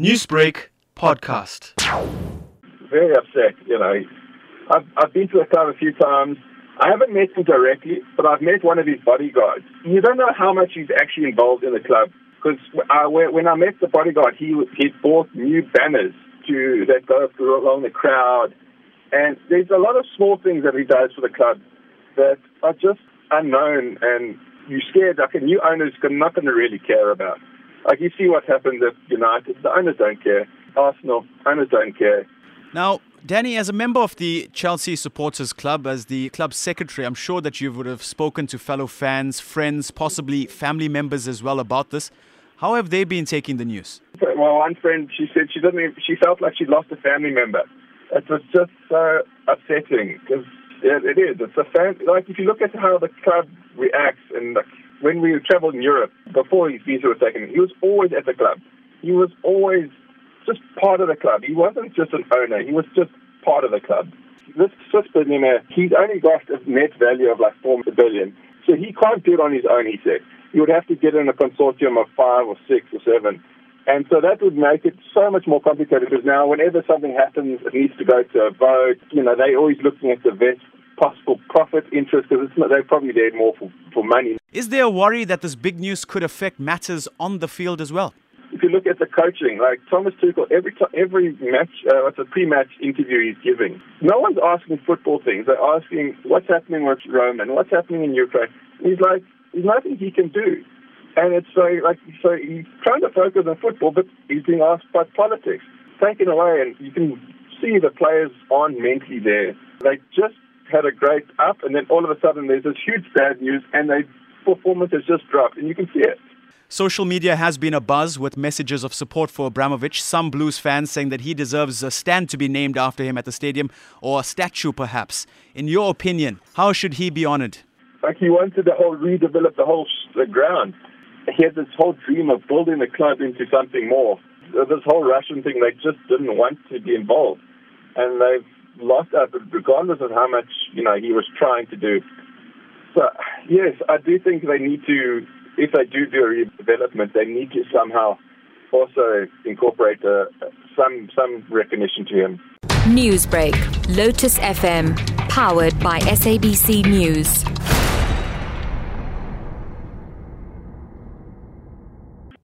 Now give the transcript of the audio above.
Newsbreak podcast. Very upset, you know. I've, I've been to the club a few times. I haven't met him directly, but I've met one of his bodyguards. You don't know how much he's actually involved in the club because when I met the bodyguard, he he bought new banners to that go along the crowd, and there's a lot of small things that he does for the club that are just unknown, and you're scared. Like a new owner's not going to really care about. Like you see what happened at United, the owners don't care. Arsenal owners don't care. Now, Danny, as a member of the Chelsea Supporters Club, as the club secretary, I'm sure that you would have spoken to fellow fans, friends, possibly family members as well about this. How have they been taking the news? Well, one friend, she said she didn't. Even, she felt like she'd lost a family member. It was just so upsetting because yeah, it is. It's a fan. Like if you look at how the club reacts, and like, when we travelled in Europe before his visa was taken, he was always at the club. He was always just part of the club. He wasn't just an owner. He was just part of the club. This Swiss billionaire, he's only got a net value of like four billion, so he can't do it on his own. He said he would have to get in a consortium of five or six or seven. And so that would make it so much more complicated because now whenever something happens, it needs to go to a vote. You know, they're always looking at the best possible profit interest because they're probably there more for, for money. Is there a worry that this big news could affect matters on the field as well? if you look at the coaching, like Thomas Tuchel, every t- every match, uh, what's a pre-match interview he's giving, no one's asking football things. They're asking what's happening with Roman, what's happening in Ukraine. He's like, there's nothing he can do, and it's so like so he's trying to focus on football, but he's being asked about politics, taken away, and you can see the players aren't mentally there. They just had a great up, and then all of a sudden there's this huge bad news, and their performance has just dropped, and you can see it. Social media has been a buzz with messages of support for Abramovich. Some Blues fans saying that he deserves a stand to be named after him at the stadium or a statue, perhaps. In your opinion, how should he be honored? Like he wanted to whole redevelop the whole the ground. He had this whole dream of building the club into something more. This whole Russian thing, they just didn't want to be involved, and they've lost out, regardless of how much you know he was trying to do. So yes, I do think they need to if they do do a redevelopment, they need to somehow also incorporate uh, some some recognition to him. Newsbreak, Lotus FM, powered by SABC News.